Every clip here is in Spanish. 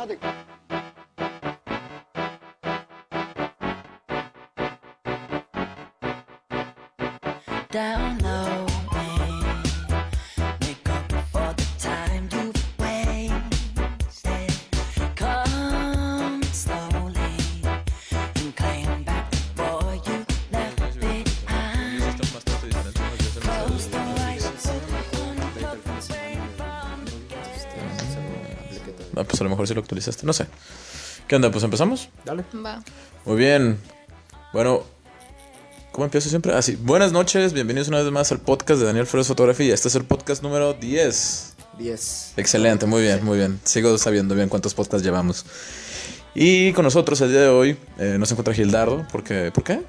automatic. down low. A lo mejor sí lo actualizaste, no sé. ¿Qué onda? Pues empezamos. Dale. Va. Muy bien. Bueno, ¿cómo empiezo siempre? Así, buenas noches, bienvenidos una vez más al podcast de Daniel Flores Fotografía. Este es el podcast número 10. 10. Excelente, muy bien, muy bien. Sigo sabiendo bien cuántos podcasts llevamos. Y con nosotros el día de hoy eh, nos encuentra Gildardo, porque, ¿por qué?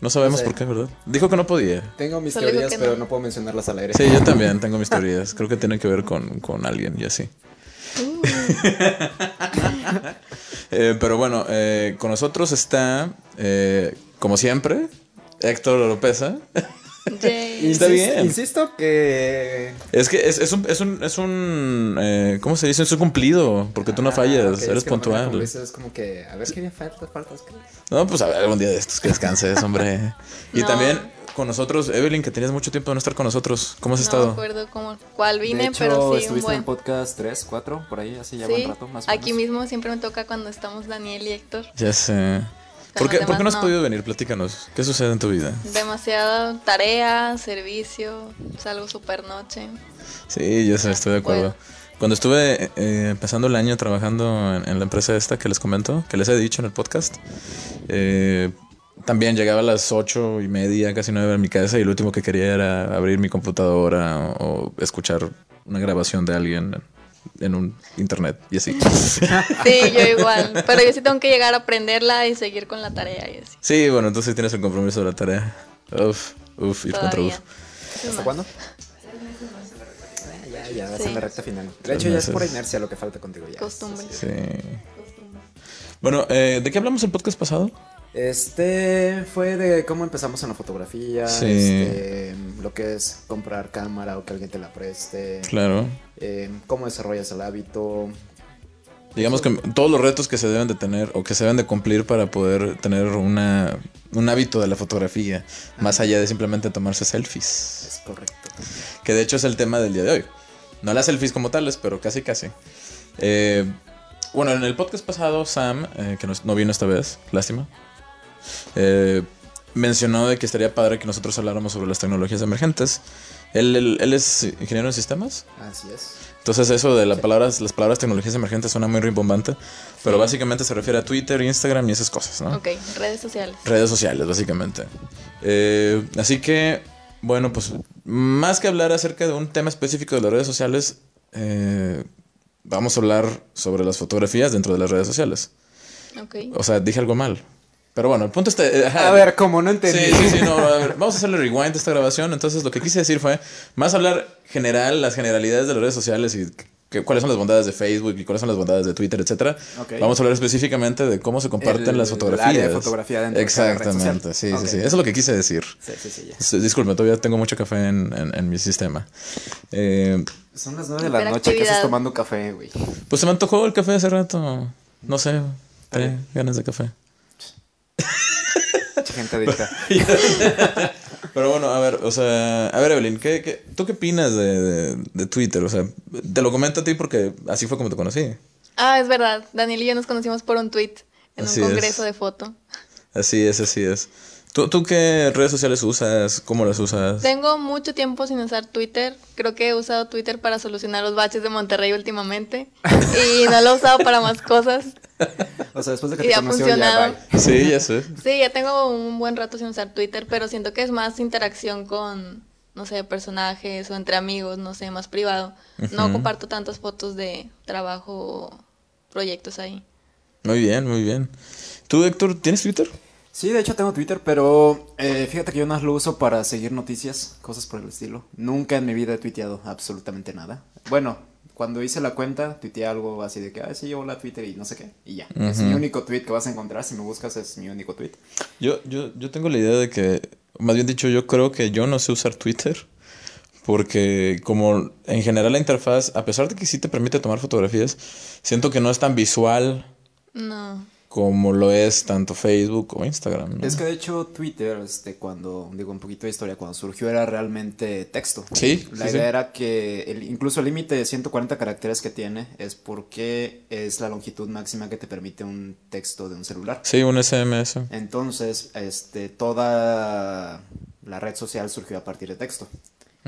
No sabemos No sé. por qué, ¿verdad? Dijo que no podía. Tengo mis Solo teorías, pero no. no puedo mencionarlas al aire. Sí, yo también tengo mis teorías. Creo que tienen que ver con, con alguien y así. Eh, pero bueno, eh, con nosotros está, eh, como siempre, Héctor Oropesa. Yay. Está bien. Insisto que. Es que es, es un, es un, es un eh, ¿cómo se dice? Es un cumplido, porque tú no Ah, fallas, eres es que puntual. como dices Es como que. A ver qué día falta, faltas. ¿qué? No, pues a ver, algún día de estos que descanses, hombre. Y No. también con nosotros, Evelyn, que tenías mucho tiempo de no estar con nosotros. ¿Cómo has No estado? me acuerdo cómo, cuál vine, de hecho, pero sí, un estuviste en el buen. podcast 3, 4, por ahí, así ya Sí, buen rato, más o menos. aquí mismo siempre me toca cuando estamos Daniel y Héctor. Ya sé. ¿Por qué, ¿Por qué no has no. podido venir? Platícanos. ¿Qué sucede en tu vida? Demasiada tarea, servicio, salgo super noche. Sí, yo sé, estoy de acuerdo. Bueno. Cuando estuve eh, empezando el año trabajando en, en la empresa esta que les comento, que les he dicho en el podcast, eh, también llegaba a las ocho y media, casi nueve a mi casa y lo último que quería era abrir mi computadora o, o escuchar una grabación de alguien en un internet y así. Sí, yo igual. Pero yo sí tengo que llegar a aprenderla y seguir con la tarea y así. Sí, bueno, entonces sí tienes el compromiso de la tarea. Uf, uf, ir contra uf. ¿Qué ¿Hasta cuándo? Ya, ya, vas Sí. en la recta final. De hecho, ya es por inercia lo que falta contigo ya. Costumbre. Sí. Bueno, eh, ¿de qué hablamos el podcast pasado? Este fue de cómo empezamos en la fotografía, Sí. este, lo que es comprar cámara o que alguien te la preste, Claro. eh, cómo desarrollas el hábito. Digamos que todos los retos que se deben de tener o que se deben de cumplir para poder tener una, un hábito de la fotografía, más allá de simplemente tomarse selfies. Es correcto. Que de hecho es el tema del día de hoy. No las selfies como tales, pero casi casi. Eh, bueno, en el podcast pasado, Sam, eh, que no vino esta vez, lástima, eh, mencionó de que estaría padre que nosotros habláramos sobre las tecnologías emergentes. Él, él- él es ingeniero en sistemas. Así es. Entonces eso de las palabras, las palabras tecnologías emergentes suena muy rimbombante, pero básicamente se refiere a Twitter, Instagram y esas cosas, ¿no? Ok, redes sociales. Redes sociales, básicamente. Eh, así que, bueno, pues más que hablar acerca de un tema específico de las redes sociales, eh, vamos a hablar sobre las fotografías dentro de las redes sociales. Ok. O sea, dije algo mal. Pero bueno, el punto está... eh, ajá. A ver, como no Sí, entendí. sí, sí, no, a ver, vamos a hacerle rewind a esta grabación. Entonces, lo que quise decir fue más hablar general, las generalidades de las redes sociales y que- cuáles son las bondades de Facebook y cuáles son las bondades de Twitter, etcétera. Vamos a hablar específicamente de cómo se comparten El- las el fotografías. área de fotografía dentro de red Exactamente, sí, sí, sí. Eso es lo que quise decir. Sí, sí, sí, ya. Sí, Disculpe, todavía tengo mucho café en, en- en mi sistema. Eh, Son las nueve de la noche. ¿Qué estás tomando café, güey? pues se me antojó el café hace rato. No sé, ganas de café. Mucha gente adicta. Pero bueno, a ver, o sea, a ver, Evelyn, ¿qué, qué, tú qué opinas de, de- de Twitter? O sea, te lo comento a ti porque así fue como te conocí. Ah, es verdad. Daniel y yo nos conocimos por un tweet en Así un es. congreso de foto. Así es, así es. ¿Tú, ¿Tú qué redes sociales usas? ¿Cómo las usas? Tengo mucho tiempo sin usar Twitter. Creo que he usado Twitter para solucionar los baches de Monterrey últimamente. Y no lo he usado para más cosas. O sea, después de que Y te conoció, ya, bye. Sí, ya sé. Sí, ya tengo un buen rato sin usar Twitter, pero siento que es más interacción con, no sé, personajes o entre amigos, no sé, más privado. No comparto tantas fotos de trabajo o proyectos ahí. Muy bien, muy bien. ¿Tú, Héctor, tienes Twitter? Sí, de hecho tengo Twitter, pero eh, fíjate que yo no lo uso para seguir noticias, cosas por el estilo. Nunca en mi vida he tuiteado absolutamente nada. Bueno, cuando hice la cuenta, tuiteé algo así de que, ah, sí, hola Twitter y no sé qué, y ya. Es mi único tweet que vas a encontrar, si me buscas es mi único tweet. Yo, yo, yo tengo la idea de que, más bien dicho, yo creo que yo no sé usar Twitter Porque como en general la interfaz, a pesar de que sí te permite tomar fotografías, siento que no es tan visual No. Como lo es tanto Facebook o Instagram. ¿no? Es que de hecho Twitter, este, cuando, digo un poquito de historia, cuando surgió era realmente texto. Sí, La sí, idea sí. era que el, incluso el límite de 140 caracteres que tiene es porque es la longitud máxima que te permite un texto de un celular. Sí, un SMS. Entonces, este, toda la red social surgió a partir de texto.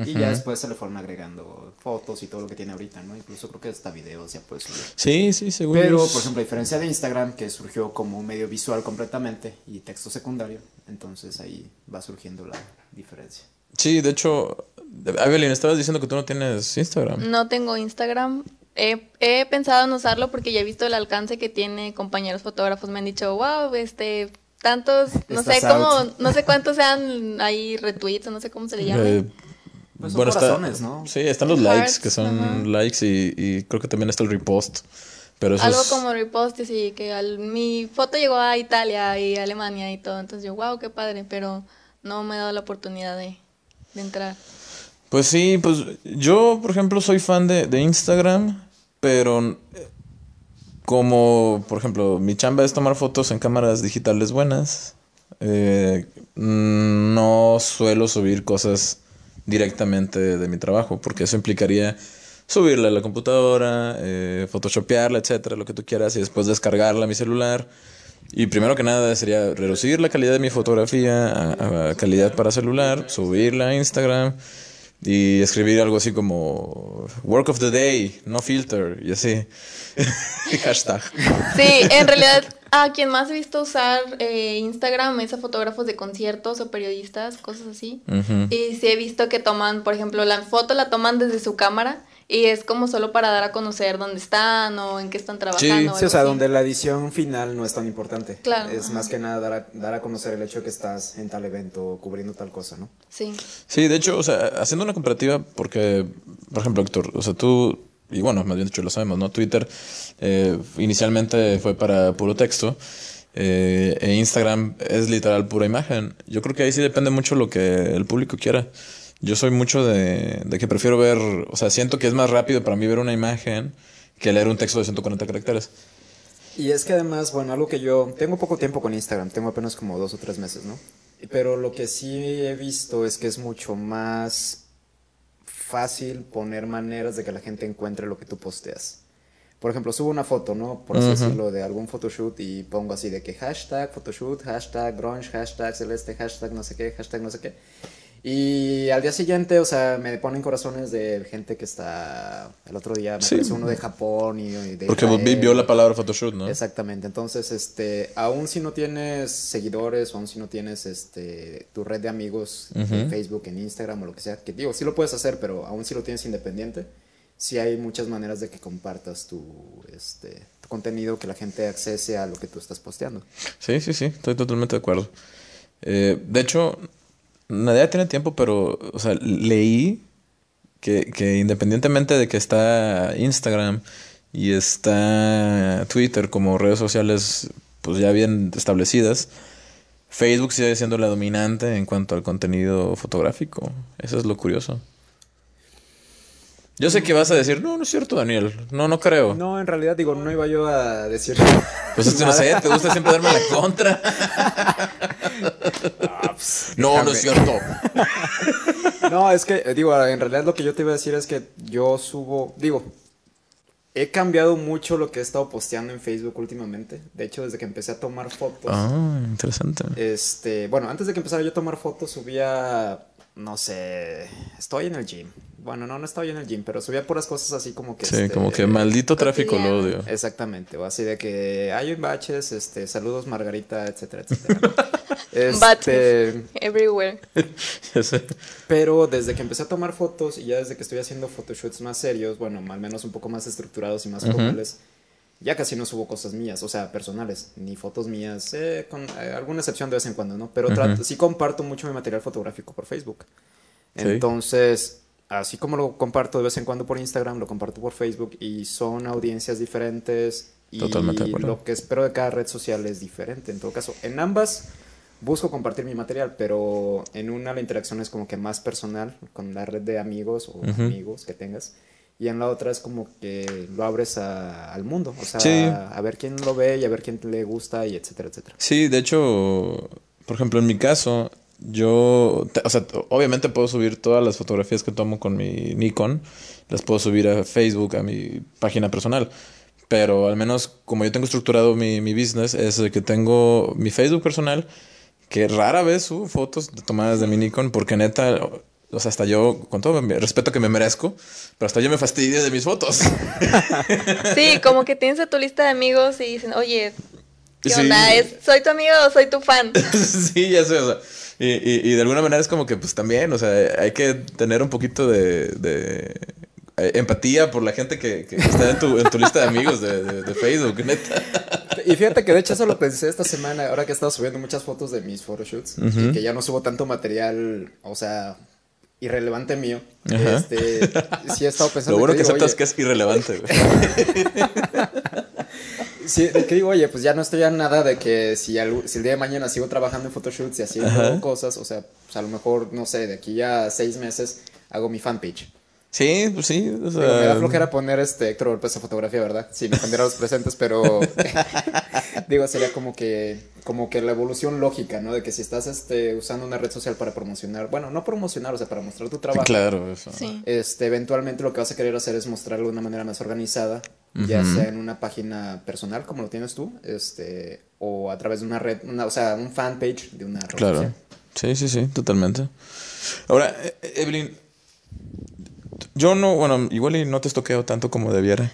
Y ya después se le fueron agregando fotos y todo lo que tiene ahorita, ¿no? Incluso creo que hasta videos ya puedes subir. Sí, sí, seguro. Pero, por ejemplo, a diferencia de Instagram, que surgió como un medio visual completamente y texto secundario, entonces ahí va surgiendo la diferencia. Sí, de hecho, Evelyn, estabas diciendo que tú no tienes Instagram. No tengo Instagram. He, he pensado en usarlo porque ya he visto el alcance que tiene. Compañeros fotógrafos me han dicho, wow, este, tantos, no sé cómo, out. no sé cuántos sean ahí retweets no sé cómo se le llama. Eh, Pues son corazones, ¿no? Sí, están los Hearts, likes, que son likes y, y creo que también está el repost. Pero eso Algo es- como repost, y que al- mi foto llegó a Italia y Alemania y todo. Entonces yo, wow, qué padre, pero no me he dado la oportunidad de, de entrar. Pues sí, pues yo, por ejemplo, soy fan de, de Instagram, pero eh, como, por ejemplo, mi chamba es tomar fotos en cámaras digitales buenas, eh, mm, no suelo subir cosas directamente de mi trabajo, porque eso implicaría subirla a la computadora, eh, photoshopearla, etcétera, lo que tú quieras, y después descargarla a mi celular. Y primero que nada sería reducir la calidad de mi fotografía a, a calidad para celular, subirla a Instagram y escribir algo así como Work of the Day, no filter, y así. Hashtag. Sí, en realidad a quien más he visto usar eh, Instagram es a fotógrafos de conciertos o periodistas, cosas así. Y sí he visto que toman, por ejemplo, la foto la toman desde su cámara y es como solo para dar a conocer dónde están o en qué están trabajando. Sí, o sea, así. donde la edición final no es tan importante. Claro, Es más que nada dar a, dar a conocer el hecho de que estás en tal evento o cubriendo tal cosa, ¿no? Sí. Sí, de hecho, o sea, haciendo una comparativa, porque, por ejemplo, Héctor, o sea, tú, y bueno, más bien dicho, lo sabemos, ¿no? Twitter eh, inicialmente fue para puro texto. eh, e Instagram es literal pura imagen. Yo creo que ahí sí depende mucho lo que el público quiera. Yo soy mucho de, de que prefiero ver, o sea, siento que es más rápido para mí ver una imagen que leer un texto de 140 caracteres. Y es que además, bueno, algo que yo tengo poco tiempo con Instagram, tengo apenas como dos o tres meses, ¿no? Pero lo que sí he visto es que es mucho más fácil poner maneras de que la gente encuentre lo que tú posteas. Por ejemplo, subo una foto, ¿no? Por así decirlo, de algún photoshoot y pongo así de que hashtag photoshoot, hashtag grunge, hashtag celeste, hashtag no sé qué, hashtag no sé qué. Y al día siguiente, o sea, me ponen corazones de gente que está... El otro día me Sí. uno de Japón y, y de Porque Israel. vio la palabra Photoshoot, ¿no? Exactamente, entonces, este, aún si no tienes seguidores, o aún si no tienes, este, tu red de amigos en. Facebook, en Instagram o lo que sea, que digo, sí lo puedes hacer, pero aún si lo tienes independiente, sí hay muchas maneras de que compartas tu, este, tu contenido, que la gente accese a lo que tú estás posteando. Sí, sí, sí, estoy totalmente de acuerdo. Eh, de hecho, Nadia tiene tiempo, pero, o sea, leí que, que independientemente de que está Instagram y está Twitter como redes sociales, pues ya bien establecidas, Facebook sigue siendo la dominante en cuanto al contenido fotográfico. Eso es lo curioso. Yo sé que vas a decir, no, no es cierto, Daniel. No, no creo. No, en realidad, digo, no iba yo a decir... Pues no sé, te gusta siempre darme la contra. no, no es cierto. No, es que, eh, digo, en realidad lo que yo te iba a decir es que yo subo, digo, he cambiado mucho lo que he estado posteando en Facebook últimamente. De hecho, desde que empecé a tomar fotos, Ah, interesante. este, bueno, antes de que empezara yo a tomar fotos, subía, no sé, estoy en el gym. Bueno, no, no estaba yo en el gym, pero subía puras cosas así como que... Sí, este, como que maldito tráfico lo odio. Exactamente, o así de que hay baches, este, saludos Margarita, etcétera, etcétera. ¿no? Este, Baches. Everywhere. Pero desde que empecé a tomar fotos y ya desde que estoy haciendo photoshoots más serios, bueno, al menos un poco más estructurados y más formales, ya casi no subo cosas mías, o sea, personales, ni fotos mías, eh, con eh, alguna excepción de vez en cuando, ¿no? Pero trato- sí comparto mucho mi material fotográfico por Facebook. Sí. Entonces, así como lo comparto de vez en cuando por Instagram, lo comparto por Facebook y son audiencias diferentes y Totalmente lo que espero de cada red social es diferente. En todo caso, en ambas busco compartir mi material, pero en una la interacción es como que más personal con la red de amigos o amigos que tengas. Y en la otra es como que lo abres a- al mundo, o sea, Sí. a ver quién lo ve y a ver quién le gusta y etcétera, etcétera. Sí, de hecho, por ejemplo, en mi caso, yo, o sea, obviamente puedo subir todas las fotografías que tomo con mi Nikon, las puedo subir a Facebook, a mi página personal. Pero al menos como yo tengo estructurado mi, mi business, es que tengo mi Facebook personal, que rara vez subo fotos tomadas de mi Nikon, porque neta, o sea, hasta yo, con todo el respeto que me merezco, pero hasta yo me fastidio de mis fotos. Sí, como que tienes a tu lista de amigos y dicen, oye, ¿qué Sí. onda? ¿Es, ¿Soy tu amigo o soy tu fan? sí, ya sé, o sea. Y, y, y de alguna manera es como que, pues también, o sea, hay que tener un poquito de, de eh, empatía por la gente que, que está en tu, en tu lista de amigos de, de- de Facebook, neta. Y fíjate que de hecho eso lo pensé esta semana, ahora que he estado subiendo muchas fotos de mis photoshoots, y que ya no subo tanto material, o sea, irrelevante mío. Ajá. Este, sí he estado pensando Lo bueno que digo, aceptas que es irrelevante, güey. Sí, de que digo, oye, pues ya no estoy a nada de que si, al- si el día de mañana sigo trabajando en photoshoots y haciendo Ajá. cosas, o sea, pues a lo mejor, no sé, de aquí a seis meses hago mi fanpage. Sí, pues sí, o sea. Digo, me da flojera poner este Héctor López de fotografía, ¿verdad? Sin ofender a los presentes, pero digo, sería como que como que la evolución lógica, ¿no? De que si estás este usando una red social para promocionar, bueno, no promocionar, o sea, para mostrar tu trabajo. Claro, eso. Sí. Este, eventualmente lo que vas a querer hacer es mostrarlo de una manera más organizada, ya sea en una página personal como lo tienes tú, este, o a través de una red, una, o sea, un fanpage de una red Claro. social. Sí, sí, sí, totalmente. Ahora, eh, Evelyn, yo no, bueno, igual y no te estoqueo tanto como debiera,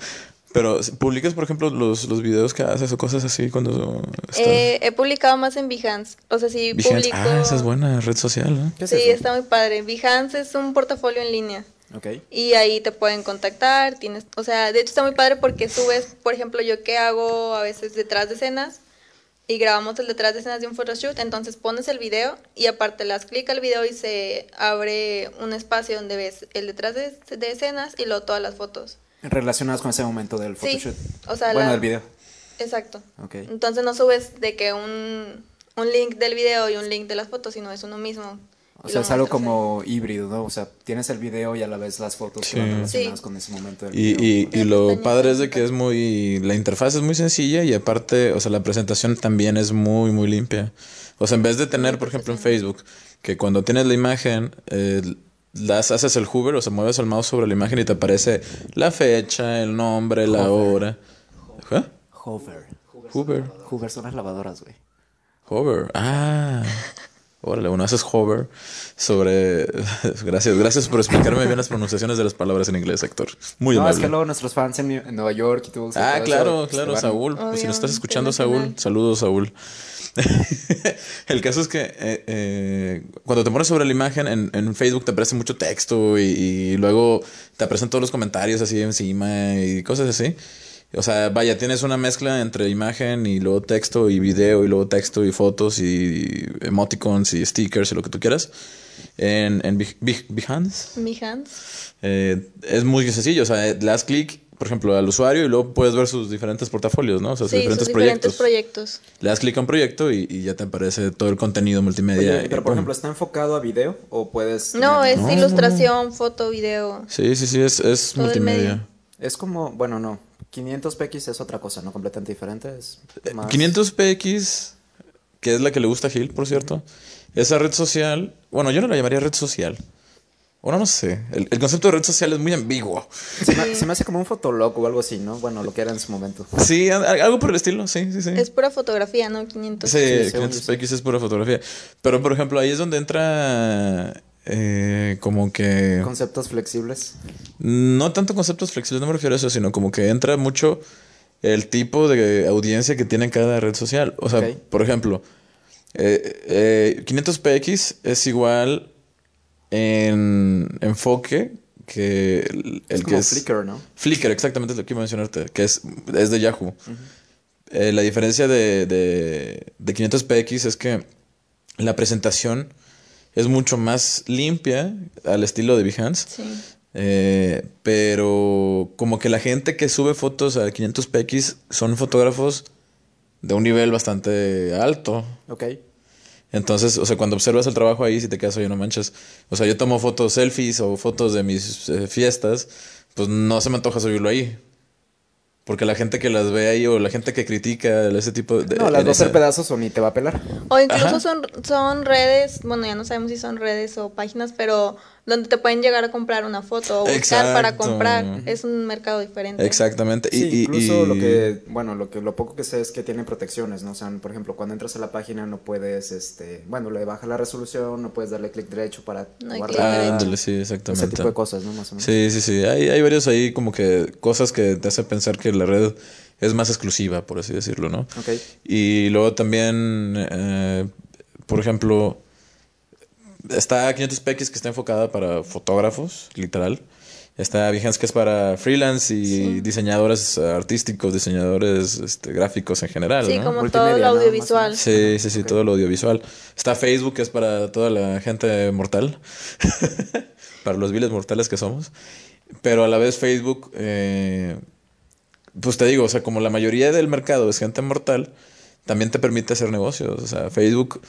pero publicas, por ejemplo, los, los videos que haces o cosas así cuando estás... Eh, he publicado más en Behance. O sea, sí Behance. publico... Ah, esa es buena red social, ¿eh? ¿Qué es Sí, eso? está muy padre. Behance es un portafolio en línea. Ok. Y ahí te pueden contactar, tienes, o sea, de hecho está muy padre porque subes, por ejemplo, yo que hago a veces detrás de escenas y grabamos el detrás de escenas de un photoshoot, entonces pones el video y aparte le das clic al video y se abre un espacio donde ves el detrás de, de escenas y luego todas las fotos. Relacionadas con ese momento del Sí, photoshoot. o sea, bueno, la- del video. Exacto. Entonces no subes de que un, un link del video y un link de las fotos, sino es uno mismo. O sea, es algo como híbrido, ¿no? O sea, tienes el video y a la vez las fotos Sí. que van relacionadas Sí. con ese momento del Y, video. y, lo padre es de que es muy... La interfaz es muy sencilla y aparte, o sea, la presentación también es muy, muy limpia. O sea, en vez de tener, por ejemplo, en Facebook, que cuando tienes la imagen, eh, las haces el hover, o sea, mueves el mouse sobre la imagen y te aparece la fecha, el nombre, la hora. ¿Qué? Hover. Hover. Hover son las lavadoras, güey. Hover. Ah. Órale, uno haces hover sobre... gracias, gracias por explicarme bien las pronunciaciones de las palabras en inglés, Héctor. Muy no, amable. es que luego nuestros fans en, en Nueva York y todo eso. Ah, todo claro, eso, claro, Saúl. Pues si nos estás escuchando, Saúl, saludos, Saúl. El caso es que eh, eh, cuando te pones sobre la imagen en, en Facebook te aparece mucho texto y, y luego te aparecen todos los comentarios así encima y cosas así. O sea, vaya, tienes una mezcla entre imagen y luego texto y video y luego texto y fotos y emoticons y stickers y lo que tú quieras. En, en Beh- Beh- Behance. Behance. Eh, es muy sencillo, o sea, le das clic, por ejemplo, al usuario y luego puedes ver sus diferentes portafolios, ¿no? O sea, sus Sí, diferentes sus proyectos. diferentes proyectos. Le das clic a un proyecto y, y ya te aparece todo el contenido multimedia. Oye, pero por ejemplo, ¿está enfocado a video o puedes...? No, es ilustración, foto, video. Sí, sí, sí, es, es Todo el multimedia. medio. Es como, bueno, no. 500 px es otra cosa, ¿no? Completamente diferente. Es más... 500px, que es la que le gusta a Gil, por cierto, esa red social, bueno, yo no la llamaría red social. Bueno, no sé. El, el concepto de red social es muy ambiguo. Se me, se me hace como un fotolog o algo así, ¿no? Bueno, lo que era en su momento. Sí, algo por el estilo, sí, sí, sí. Es pura fotografía, ¿no? 500. Sí, Sí, según 500px es pura fotografía. Pero, por ejemplo, ahí es donde entra eh, como que... Conceptos flexibles. No tanto conceptos flexibles, no me refiero a eso, sino como que entra mucho el tipo de audiencia que tiene cada red social. O sea, por ejemplo, eh, eh, 500px es igual en enfoque que el, Es el como que es... Flickr, ¿no? Flickr, exactamente es lo que iba a mencionarte, que es, es de Yahoo. Eh, la diferencia de, de, de 500px es que la presentación es mucho más limpia al estilo de Behance. Sí. Eh, pero como que la gente que sube fotos a 500px son fotógrafos de un nivel bastante alto. Ok. Entonces, o sea, cuando observas el trabajo ahí, si te quedas, oye, no manches. O sea, yo tomo fotos selfies o fotos de mis eh, fiestas, pues no se me antoja subirlo ahí. Porque la gente que las ve ahí o la gente que critica ese tipo de... No, las dos esa- ser pedazos o ni te va a pelar. O incluso Ajá. son, son redes, bueno, ya no sabemos si son redes o páginas, pero donde te pueden llegar a comprar una foto o buscar para comprar. Es un mercado diferente. Exactamente. Y, Sí, y- incluso y- lo que, bueno, lo que lo poco que sé es que tiene protecciones, ¿no? O sea, por ejemplo, cuando entras a la página no puedes, este, bueno, le baja la resolución, no puedes darle clic derecho para No hay Ah, sí, exactamente. ese tipo de cosas, ¿no? Más o menos. Sí, sí, sí. Hay, hay varios ahí como que cosas que te hacen pensar que la red es más exclusiva, por así decirlo, ¿no? Ok. Y luego también, eh, por ejemplo, está 500px que está enfocada para fotógrafos, literal. Está Behance que es para freelance y diseñadores artísticos, diseñadores este, gráficos en general, Sí, ¿no? como Multimedia, todo el ¿no? audiovisual. Sí, sí, sí, todo lo audiovisual. Está Facebook, que es para toda la gente mortal, para los viles mortales que somos. Pero a la vez Facebook, eh, pues te digo, o sea, como la mayoría del mercado es gente mortal, también te permite hacer negocios. O sea, Facebook,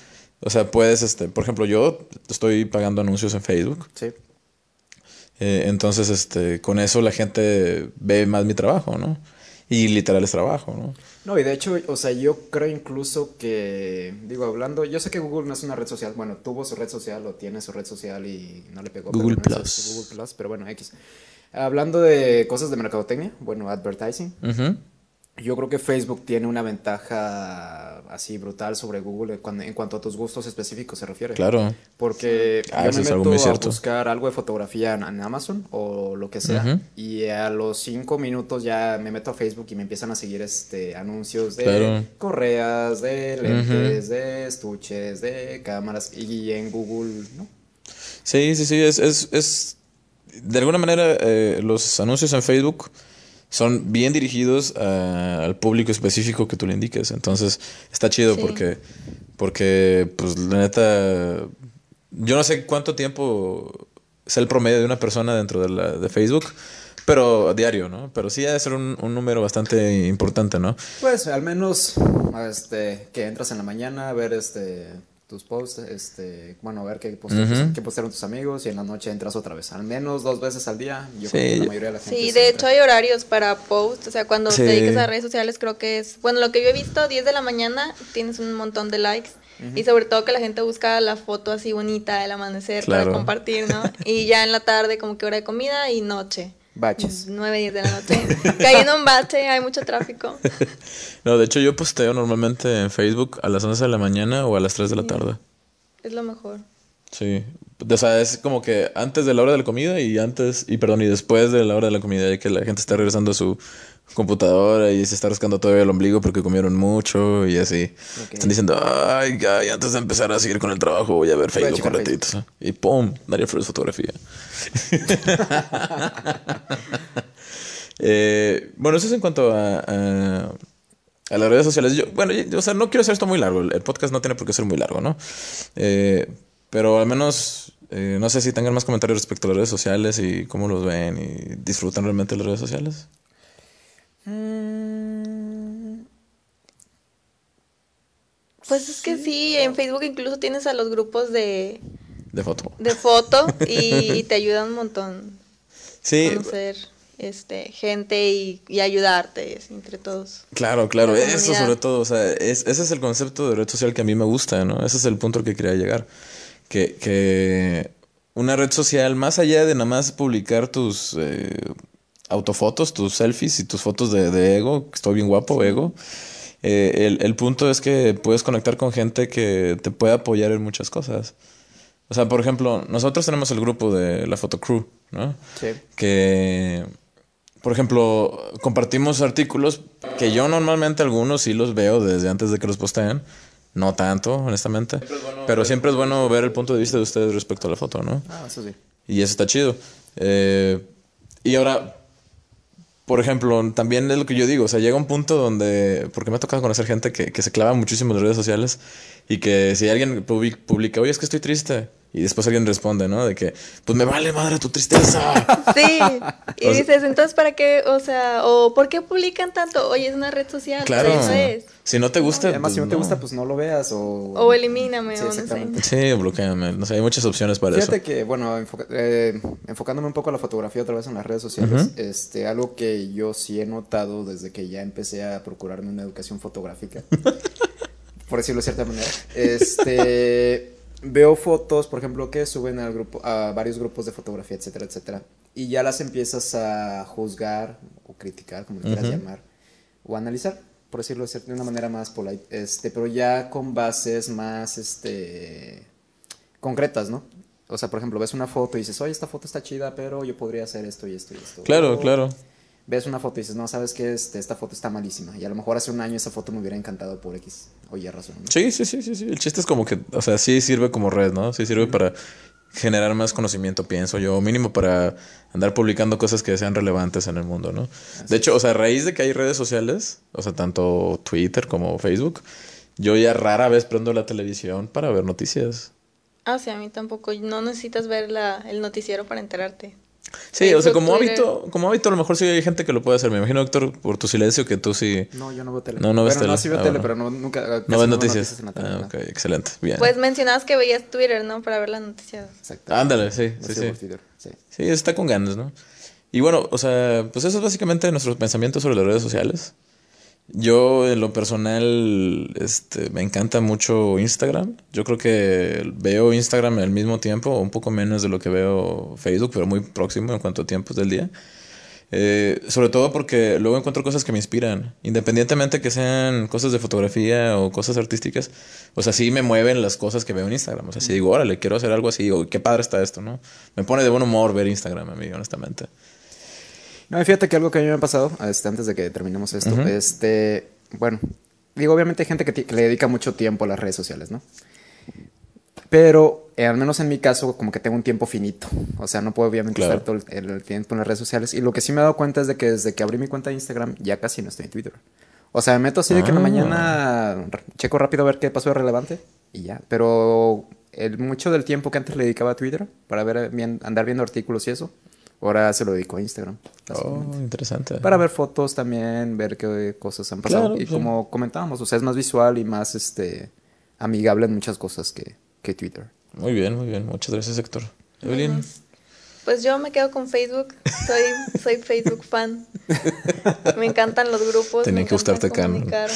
o sea, puedes, este, por ejemplo, yo estoy pagando anuncios en Facebook. Sí. Eh, entonces, este, con eso la gente ve más mi trabajo, ¿no? Y literal es trabajo, ¿no? No, y de hecho, o sea, yo creo incluso que, digo, hablando, yo sé que Google no es una red social, bueno, tuvo su red social o tiene su red social y no le pegó. Google es Plus. Google Plus, pero bueno, X. Hablando de cosas de mercadotecnia, bueno, advertising, Ujú. Yo creo que Facebook tiene una ventaja así brutal sobre Google en, cuan- en cuanto a tus gustos específicos se refiere. Claro. Porque Ah, yo eso me es algo meto a cierto. buscar algo de fotografía en, en Amazon o lo que sea y a los cinco minutos ya me meto a Facebook y me empiezan a seguir este anuncios de Claro. correas, de lentes, de estuches, de cámaras y en Google, ¿no? Sí, sí, sí, es, es, es de alguna manera eh, los anuncios en Facebook son bien dirigidos a- al público específico que tú le indiques. Entonces, está chido Sí. porque, porque, pues, la neta, yo no sé cuánto tiempo es el promedio de una persona dentro de, la, de Facebook, pero a diario, ¿no? Pero sí ha de ser un, un número bastante importante, ¿no? Pues al menos este que entras en la mañana a ver este tus posts, este, bueno, a ver qué postearon, tus- Ujú. qué postearon tus amigos y en la noche entras otra vez. Al menos dos veces al día. Yo Sí. creo que la mayoría de la gente Sí, de entra. hecho hay horarios para post, o sea, cuando Sí. te dediques a redes sociales creo que es, bueno, lo que yo he visto, 10 de la mañana tienes un montón de likes y sobre todo que la gente busca la foto así bonita del amanecer Claro. para compartir, ¿no? Y ya en la tarde como que hora de comida y noche. Baches. 9, 10 de la noche. Cayendo un bache, hay mucho tráfico. No, de hecho, yo posteo normalmente en Facebook a las 11 de la mañana o a las 3 de la tarde. Es lo mejor. Sí. O sea, es como que antes de la hora de la comida y antes, y perdón, y después de la hora de la comida, ya que la gente está regresando a su computadora y se está rascando todavía el ombligo porque comieron mucho y así. Están diciendo, ay, ay, antes de empezar a seguir con el trabajo voy a ver Voy a Facebook un ratito. Y pum, Daria Flores fotografía. Eh, bueno, eso es en cuanto a, a, a las redes sociales. Yo, bueno, yo- o sea, no quiero hacer esto muy largo. El, el podcast no tiene por qué ser muy largo, ¿no? Eh, pero al menos, eh, no sé si tengan más comentarios respecto a las redes sociales y cómo los ven y disfrutan realmente las redes sociales. Pues es que sí, en Facebook incluso tienes a los grupos de, De foto. de foto y, y te ayudan un montón Sí, conocer este gente y, y ayudarte entre todos. Claro, claro, La eso comunidad. sobre todo, o sea, es- ese es el concepto de red social que a mí me gusta, ¿no? Ese es el punto al que quería llegar. Que, que una red social, más allá de nada más publicar tus eh, autofotos, tus selfies y tus fotos de, de ego, que estoy bien guapo, ego, eh, el, el punto es que puedes conectar con gente que te puede apoyar en muchas cosas. O sea, por ejemplo, nosotros tenemos el grupo de la Foto Crew, ¿no? Sí. que, por ejemplo, compartimos artículos que yo normalmente algunos sí los veo desde antes de que los posteen. No tanto, honestamente. pero siempre es bueno ver el punto de vista de ustedes respecto a la foto, ¿no? Ah, eso sí. Y eso está chido. Eh, y ahora, por ejemplo, también es lo que yo digo, o sea, llega un punto donde, porque me ha tocado conocer gente que, que se clava muchísimo en las redes sociales y que si alguien publi- publica, oye, es que estoy triste, Y después alguien responde, ¿no? De que, pues me vale madre tu tristeza. Sí, y O sea- dices, entonces, ¿para qué? O sea, o ¿por qué publican tanto? Oye, es una red social, claro. eso es. Si no te gusta. Además, pues si no te gusta, pues no lo veas o... O elimíname, Sí, o no sé. Sí, bloqueame. No sé, hay muchas opciones para Fíjate eso. que, bueno, enfoca- eh, enfocándome un poco a la fotografía otra vez en las redes sociales, este, algo que yo sí he notado desde que ya empecé a procurarme una educación fotográfica, por decirlo de cierta manera, este, veo fotos, por ejemplo, que suben al grupo, a varios grupos de fotografía, etcétera, etcétera, y ya las empiezas a juzgar o criticar, como le quieras llamar, o analizar, por decirlo de, una manera más polite, este, pero ya con bases más, este, concretas, ¿no? O sea, por ejemplo, ves una foto y dices, oye, esta foto está chida, pero yo podría hacer esto y esto y esto. Claro, O claro. Ves una foto y dices, no, sabes que este, esta foto está malísima. Y a lo mejor hace un año esa foto me hubiera encantado por X o Y razón. ¿no? Sí, sí, sí, sí, sí. El chiste es como que, o sea, sí sirve como red, ¿no? Sí sirve para generar más conocimiento, pienso yo, o mínimo para andar publicando cosas que sean relevantes en el mundo, ¿no? De hecho, o sea, a raíz de que hay redes sociales, o sea, tanto Twitter como Facebook, yo ya rara vez prendo la televisión para ver noticias. Ah, sí, a mí tampoco. No necesitas ver la, el noticiero para enterarte. Sí, o sea, como Twitter. hábito, como hábito a lo mejor sí hay gente que lo puede hacer. Me imagino, Héctor, por tu silencio que tú sí No, yo no veo tele. No, no ves bueno, no, tele. sí veo Ah, tele, bueno. pero no, nunca. casi no ves veo noticias. en la tele, Ah, no. ok, excelente. Bien. Pues mencionabas que veías Twitter, ¿no? Para ver las noticias. Exacto. Ándale, sí, sí, sí. Twitter, sí. Sí, está con ganas, ¿no? Y bueno, o sea, pues eso es básicamente nuestro pensamiento sobre las redes sociales. Yo, en lo personal, este, me encanta mucho Instagram. Yo creo que veo Instagram al mismo tiempo, un poco menos de lo que veo Facebook, pero muy próximo en cuanto a tiempos del día. Eh, sobre todo porque luego encuentro cosas que me inspiran, independientemente que sean cosas de fotografía o cosas artísticas. O sea, sí me mueven las cosas que veo en Instagram. O sea, si digo, órale, quiero hacer algo así, o qué padre está esto, ¿no? Me pone de buen humor ver Instagram, a mí, honestamente. No, y fíjate que algo que a mí me ha pasado, este, antes de que terminemos esto, este, bueno, digo, obviamente hay gente que, le dedica mucho tiempo a las redes sociales, ¿no? Pero, eh, al menos en mi caso, como que tengo un tiempo finito. O sea, no puedo obviamente Claro. estar todo el, el tiempo en las redes sociales. Y lo que sí me he dado cuenta es de que desde que abrí mi cuenta de Instagram, ya casi no estoy en Twitter. O sea, me meto así de que en la Ah. mañana checo rápido a ver qué pasó de relevante y ya. Pero el, mucho del tiempo que antes le dedicaba a Twitter para ver bien- andar viendo artículos y eso, ahora se lo dedico a Instagram. Oh, interesante. Para ver fotos también, ver qué cosas han pasado. Claro, y sí. como comentábamos, o sea, es más visual y más este amigable en muchas cosas que, que Twitter. Muy bien, muy bien. Muchas gracias, Héctor. Evelyn. Pues yo me quedo con Facebook. Soy, soy Facebook fan. Me encantan los grupos. Tenía me que gustarte, Cano. comunicarme.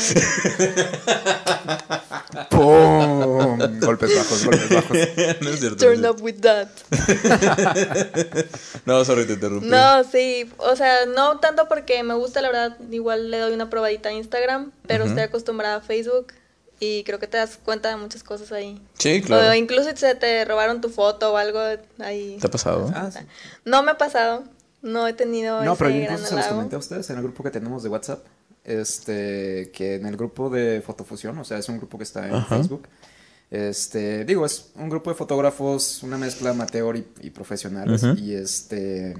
¡Pum! golpes bajos, golpes bajos. no es cierto. Turn up with that. No, sorry, te interrumpí. No, sí, o sea, no tanto porque me gusta, la verdad, igual le doy una probadita a Instagram, pero estoy acostumbrada a Facebook y creo que te das cuenta de muchas cosas ahí. Sí, claro. O incluso si se te robaron tu foto o algo ahí. ¿Te ha pasado? Ah, sí. No me ha pasado, no he tenido No, ese pero yo incluso se los comenté a ustedes en el grupo que tenemos de WhatsApp. Este, que en el grupo de Fotofusión, o sea, es un grupo que está en Ajá. Facebook. Este, digo, es un grupo de fotógrafos, una mezcla amateur y, y profesionales. Y este.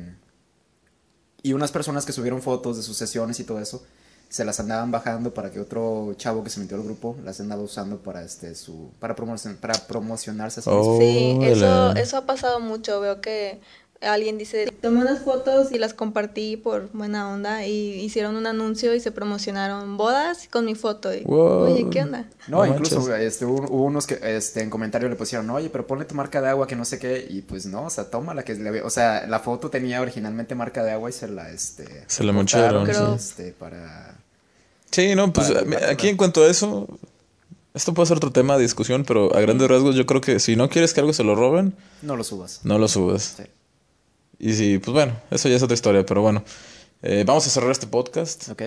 Y unas personas que subieron fotos de sus sesiones y todo eso, se las andaban bajando para que otro chavo que se metió al grupo las andaba usando para este su. para promocion- para promocionarse a sí mismo. Oh, Sí, eso, eso ha pasado mucho. Veo que alguien dice, tomé unas fotos y las compartí por buena onda y hicieron un anuncio y se promocionaron bodas con mi foto. Y, Wow. Oye, ¿qué onda? No, No incluso este, hubo, unos que este, en comentario le pusieron, oye, pero ponle tu marca de agua que no sé qué, y pues no, o sea, toma la que le o sea, la foto tenía originalmente marca de agua y se la, este, Se la este, para... Sí, no, pues Para aquí en cuanto a eso, esto puede ser otro tema de discusión, pero a grandes rasgos yo creo que si no quieres que algo se lo roben, No lo subas. no lo subas. Sí. Y sí, pues bueno, eso ya es otra historia, pero bueno. Eh, vamos a cerrar este podcast. Ok.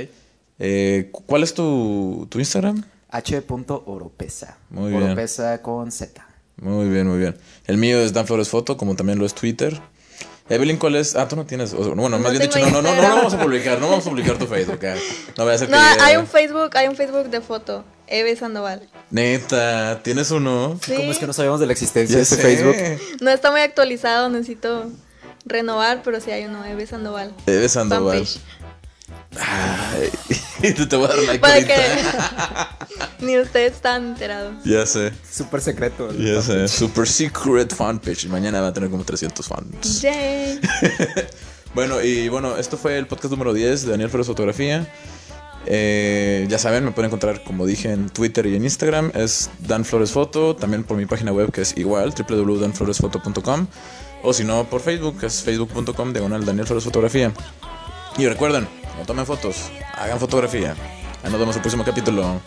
Eh, cu- ¿Cuál es tu, tu Instagram? H.oropesa. Muy bien. Oropesa con Z. Muy bien, muy bien. El mío es Dan Flores Foto, como también lo es Twitter. Evelyn, ¿cuál es? Ah, tú no tienes. bueno, más No bien dicho, no, no, no, no, vamos a publicar, no vamos a publicar tu Facebook. No vaya a ser que. No, llegue- hay un Facebook, hay un Facebook de foto, Eve Sandoval. Neta, ¿tienes uno? Sí, ¿Cómo es que no sabíamos de la existencia Ya de ese sé. Facebook? no está muy actualizado, necesito renovar, pero sí hay uno, Eve Sandoval. Eve Sandoval. Ay, te voy a dar like Para que, Ni ustedes están enterados. Ya sé, Súper secreto. ya sé. Super secret fanpage. Mañana va a tener como 300 fans. Yay. Bueno, y bueno, esto fue el podcast número 10 de Daniel Flores Fotografía. Eh, ya saben, me pueden encontrar, como dije, en Twitter y en Instagram. Es Dan Flores Foto. También por mi página web, que es igual, www.danfloresfoto.com. O si no, por Facebook, es facebook.com, diagonal Daniel Flores Fotografía. Y recuerden, no tomen fotos, hagan fotografía. Nos vemos el próximo capítulo.